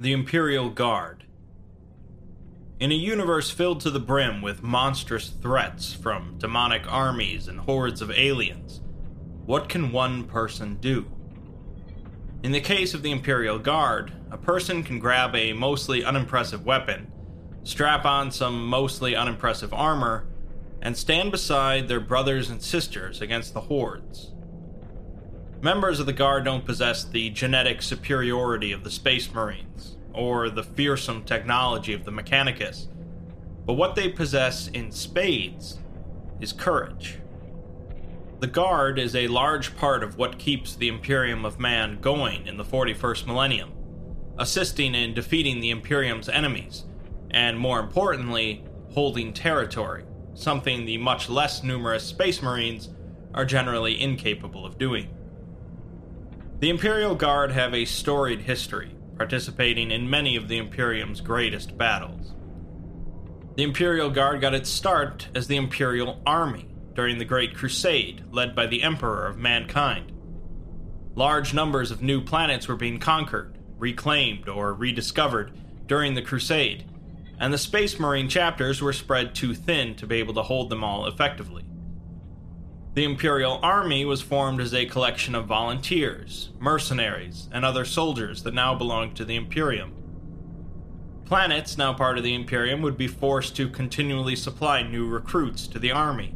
The Imperial Guard. In a universe filled to the brim with monstrous threats from demonic armies and hordes of aliens, what can one person do? In the case of the Imperial Guard, a person can grab a mostly unimpressive weapon, strap on some mostly unimpressive armor, and stand beside their brothers and sisters against the hordes. Members of the Guard don't possess the genetic superiority of the Space Marines, or the fearsome technology of the Mechanicus, but what they possess in spades is courage. The Guard is a large part of what keeps the Imperium of Man going in the 41st millennium, assisting in defeating the Imperium's enemies, and more importantly, holding territory, something the much less numerous Space Marines are generally incapable of doing. The Imperial Guard have a storied history, participating in many of the Imperium's greatest battles. The Imperial Guard got its start as the Imperial Army during the Great Crusade, led by the Emperor of Mankind. Large numbers of new planets were being conquered, reclaimed, or rediscovered during the Crusade, and the Space Marine chapters were spread too thin to be able to hold them all effectively. The Imperial Army was formed as a collection of volunteers, mercenaries, and other soldiers that now belonged to the Imperium. Planets, now part of the Imperium, would be forced to continually supply new recruits to the army.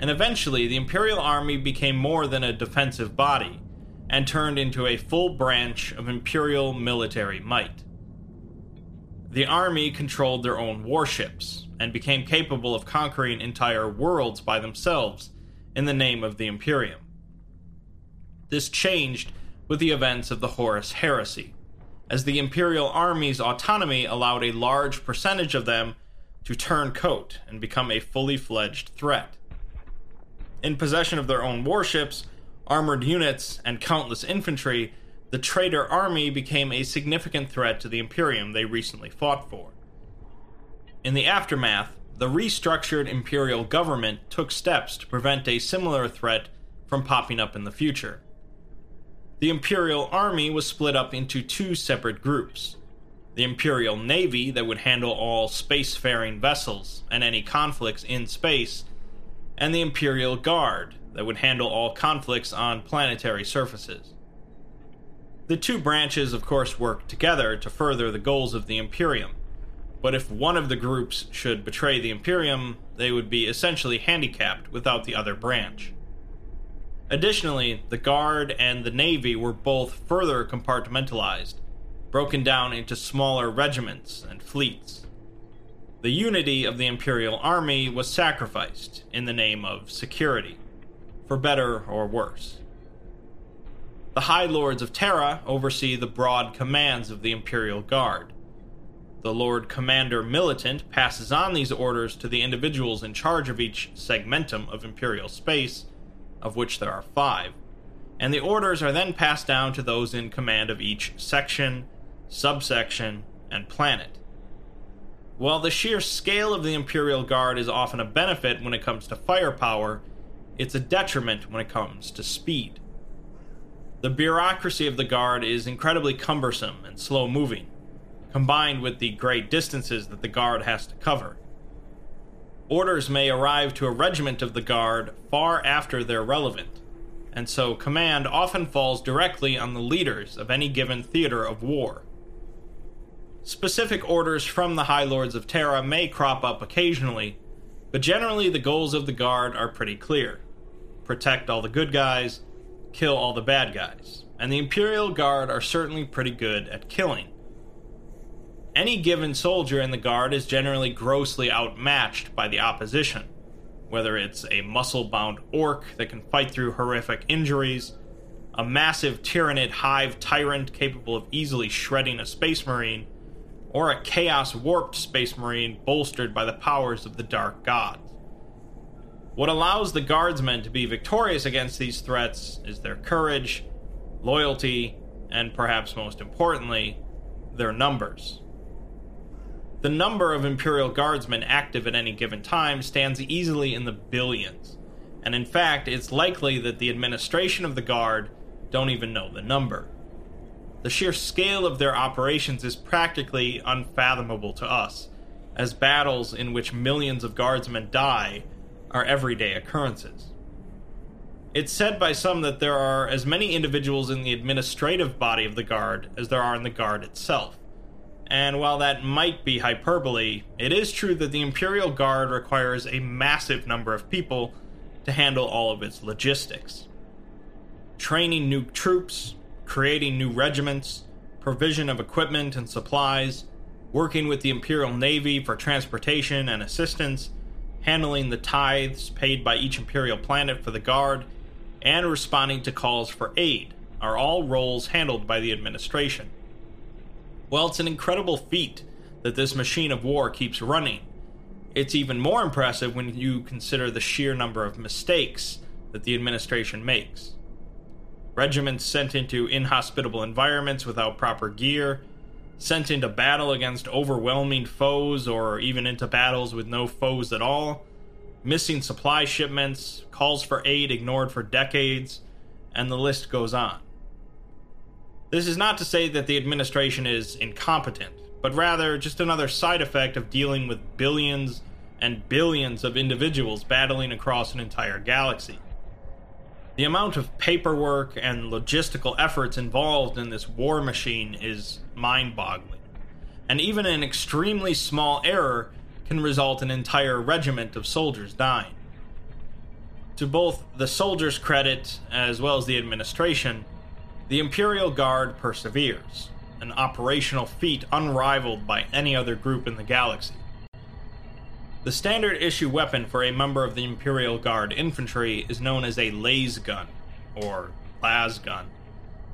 And eventually, the Imperial Army became more than a defensive body and turned into a full branch of Imperial military might. The army controlled their own warships and became capable of conquering entire worlds by themselves in the name of the Imperium. This changed with the events of the Horus Heresy, as the Imperial Army's autonomy allowed a large percentage of them to turn coat and become a fully fledged threat. In possession of their own warships, armored units, and countless infantry, the traitor army became a significant threat to the Imperium they recently fought for. In the aftermath, the restructured imperial government took steps to prevent a similar threat from popping up in the future. The Imperial Army was split up into two separate groups the Imperial Navy, that would handle all spacefaring vessels and any conflicts in space, and the Imperial Guard, that would handle all conflicts on planetary surfaces. The two branches, of course, worked together to further the goals of the Imperium, but if one of the groups should betray the Imperium, they would be essentially handicapped without the other branch. Additionally, the Guard and the Navy were both further compartmentalized, broken down into smaller regiments and fleets. The unity of the Imperial Army was sacrificed in the name of security, for better or worse. The High Lords of Terra oversee the broad commands of the Imperial Guard. The Lord Commander Militant passes on these orders to the individuals in charge of each segmentum of Imperial space, of which there are five, and the orders are then passed down to those in command of each section, subsection, and planet. While the sheer scale of the Imperial Guard is often a benefit when it comes to firepower, it's a detriment when it comes to speed. The bureaucracy of the Guard is incredibly cumbersome and slow moving, combined with the great distances that the Guard has to cover. Orders may arrive to a regiment of the Guard far after they're relevant, and so command often falls directly on the leaders of any given theater of war. Specific orders from the High Lords of Terra may crop up occasionally, but generally the goals of the Guard are pretty clear protect all the good guys, kill all the bad guys, and the Imperial Guard are certainly pretty good at killing. Any given soldier in the Guard is generally grossly outmatched by the opposition, whether it's a muscle bound Ork that can fight through horrific injuries, a massive Tyranid hive tyrant capable of easily shredding a space marine, or a chaos warped space marine bolstered by the powers of the Dark Gods. What allows the Guardsmen to be victorious against these threats is their courage, loyalty, and perhaps most importantly, their numbers. The number of Imperial Guardsmen active at any given time stands easily in the billions, and in fact, it's likely that the administration of the Guard don't even know the number. the sheer scale of their operations is practically unfathomable to us, as battles in which millions of guardsmen die are everyday occurrences. It's said by some that there are as many individuals in the administrative body of the Guard as there are in the Guard itself. And while that might be hyperbole, it is true that the Imperial Guard requires a massive number of people to handle all of its logistics. Training new troops, creating new regiments, provision of equipment and supplies, working with the Imperial Navy for transportation and assistance, handling the tithes paid by each Imperial planet for the Guard, and responding to calls for aid are all roles handled by the administration. Well, it's an incredible feat that this machine of war keeps running. It's even more impressive when you consider the sheer number of mistakes that the administration makes. Regiments sent into inhospitable environments without proper gear, sent into battle against overwhelming foes or even into battles with no foes at all, missing supply shipments, calls for aid ignored for decades, and the list goes on. This is not to say that the administration is incompetent, but rather just another side effect of dealing with billions and billions of individuals battling across an entire galaxy. The amount of paperwork and logistical efforts involved in this war machine is mind boggling. And even an extremely small error can result in an entire regiment of soldiers dying. To both the soldiers' credit as well as the administration, the Imperial Guard perseveres, an operational feat unrivaled by any other group in the galaxy. The standard issue weapon for a member of the Imperial Guard infantry is known as a laser gun, or las gun,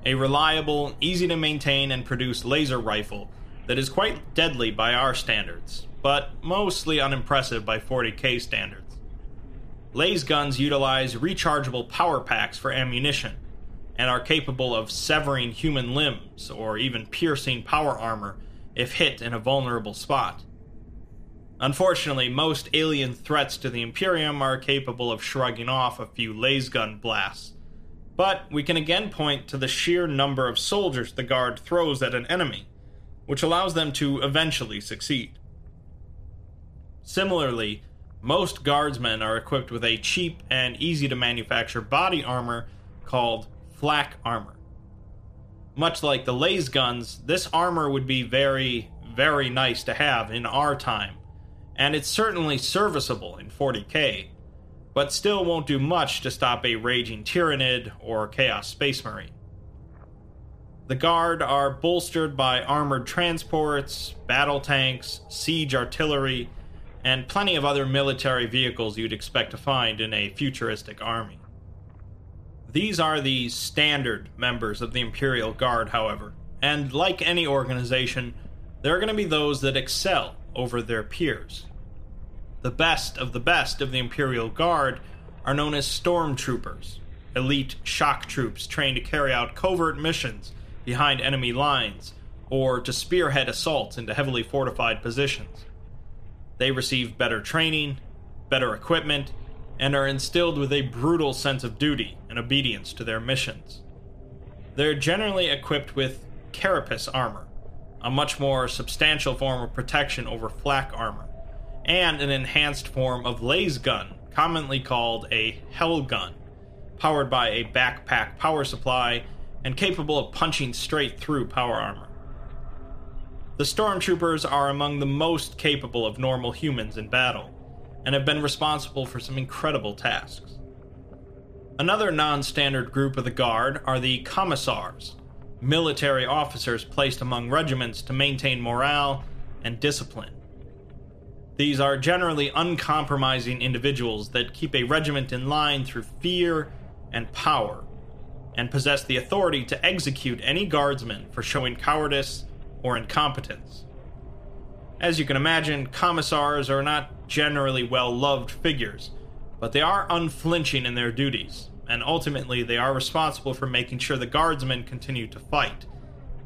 a reliable, easy to maintain and produce laser rifle that is quite deadly by our standards, but mostly unimpressive by 40k standards. Laser guns utilize rechargeable power packs for ammunition, and are capable of severing human limbs or even piercing power armor if hit in a vulnerable spot. Unfortunately, most alien threats to the Imperium are capable of shrugging off a few lasgun blasts. But we can again point to the sheer number of soldiers the Guard throws at an enemy, which allows them to eventually succeed. Similarly, most Guardsmen are equipped with a cheap and easy to manufacture body armor called flak armor. Much like the laser guns, this armor would be very, very nice to have in our time, and it's certainly serviceable in 40k, but still won't do much to stop a raging Tyranid or Chaos Space Marine. The Guard are bolstered by armored transports, battle tanks, siege artillery, and plenty of other military vehicles you'd expect to find in a futuristic army. These are the standard members of the Imperial Guard, however, and like any organization, there are going to be those that excel over their peers. The best of the best of the Imperial Guard are known as stormtroopers, elite shock troops trained to carry out covert missions behind enemy lines or to spearhead assaults into heavily fortified positions. They receive better training, better equipment, and are instilled with a brutal sense of duty and obedience to their missions. They're generally equipped with carapace armor, a much more substantial form of protection over flak armor, and an enhanced form of laser gun, commonly called a hell gun, powered by a backpack power supply and capable of punching straight through power armor. The stormtroopers are among the most capable of normal humans in battle and have been responsible for some incredible tasks. Another non standard group of the Guard are the Commissars, military officers placed among regiments to maintain morale and discipline. These are generally uncompromising individuals that keep a regiment in line through fear and power, and possess the authority to execute any guardsman for showing cowardice or incompetence. As you can imagine, commissars are not generally well loved figures, but they are unflinching in their duties, and ultimately they are responsible for making sure the guardsmen continue to fight,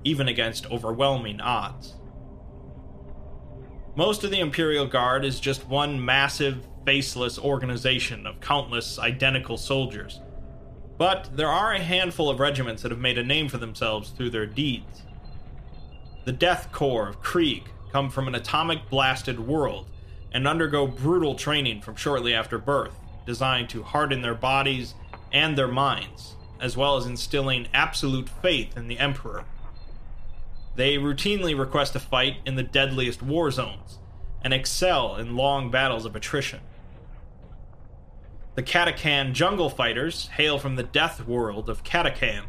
even against overwhelming odds. Most of the Imperial Guard is just one massive, faceless organization of countless identical soldiers. But there are a handful of regiments that have made a name for themselves through their deeds. The Death Corps of Krieg come from an atomic blasted world and undergo brutal training from shortly after birth, designed to harden their bodies and their minds, as well as instilling absolute faith in the Emperor. They routinely request a fight in the deadliest war zones and excel in long battles of attrition. The Catachan jungle fighters hail from the death world of Catachan,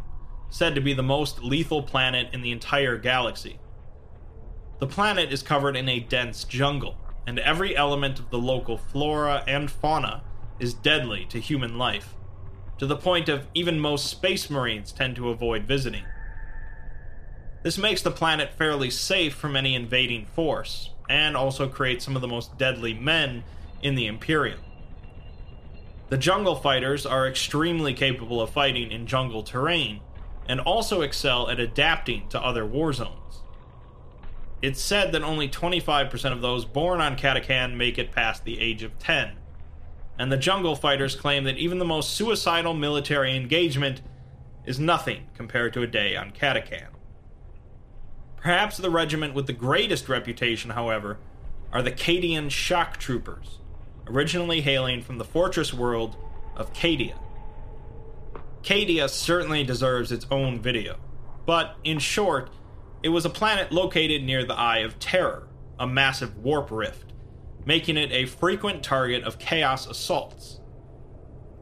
said to be the most lethal planet in the entire galaxy. The planet is covered in a dense jungle, and every element of the local flora and fauna is deadly to human life, to the point of even most space marines tend to avoid visiting. This makes the planet fairly safe from any invading force, and also creates some of the most deadly men in the Imperium. The jungle fighters are extremely capable of fighting in jungle terrain, and also excel at adapting to other war zones. It's said that only 25% of those born on Catachan make it past the age of 10, and the jungle fighters claim that even the most suicidal military engagement is nothing compared to a day on Catachan. Perhaps the regiment with the greatest reputation, however, are the Cadian Shock Troopers, originally hailing from the fortress world of Cadia. Cadia certainly deserves its own video, but in short, it was a planet located near the Eye of Terror, a massive warp rift, making it a frequent target of chaos assaults.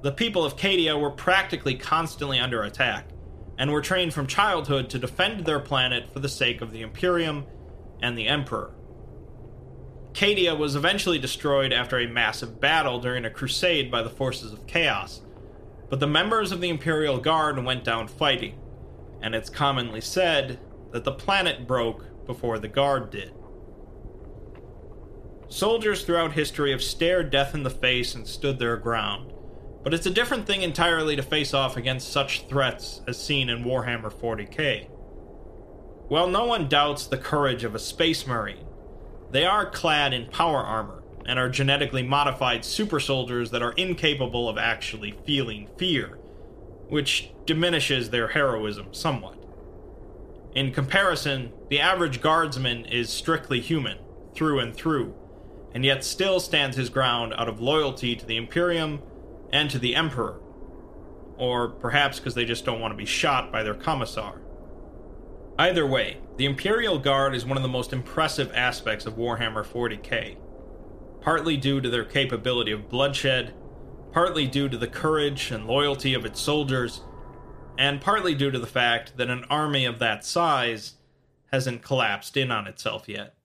The people of Cadia were practically constantly under attack, and were trained from childhood to defend their planet for the sake of the Imperium and the Emperor. Cadia was eventually destroyed after a massive battle during a crusade by the forces of Chaos, but the members of the Imperial Guard went down fighting, and it's commonly said that the planet broke before the Guard did. Soldiers throughout history have stared death in the face and stood their ground, but it's a different thing entirely to face off against such threats as seen in Warhammer 40k. While no one doubts the courage of a Space Marine, they are clad in power armor and are genetically modified super soldiers that are incapable of actually feeling fear, which diminishes their heroism somewhat. In comparison, the average guardsman is strictly human, through and through, and yet still stands his ground out of loyalty to the Imperium and to the Emperor. Or perhaps because they just don't want to be shot by their commissar. Either way, the Imperial Guard is one of the most impressive aspects of Warhammer 40k, partly due to their capability of bloodshed, partly due to the courage and loyalty of its soldiers, and partly due to the fact that an army of that size hasn't collapsed in on itself yet.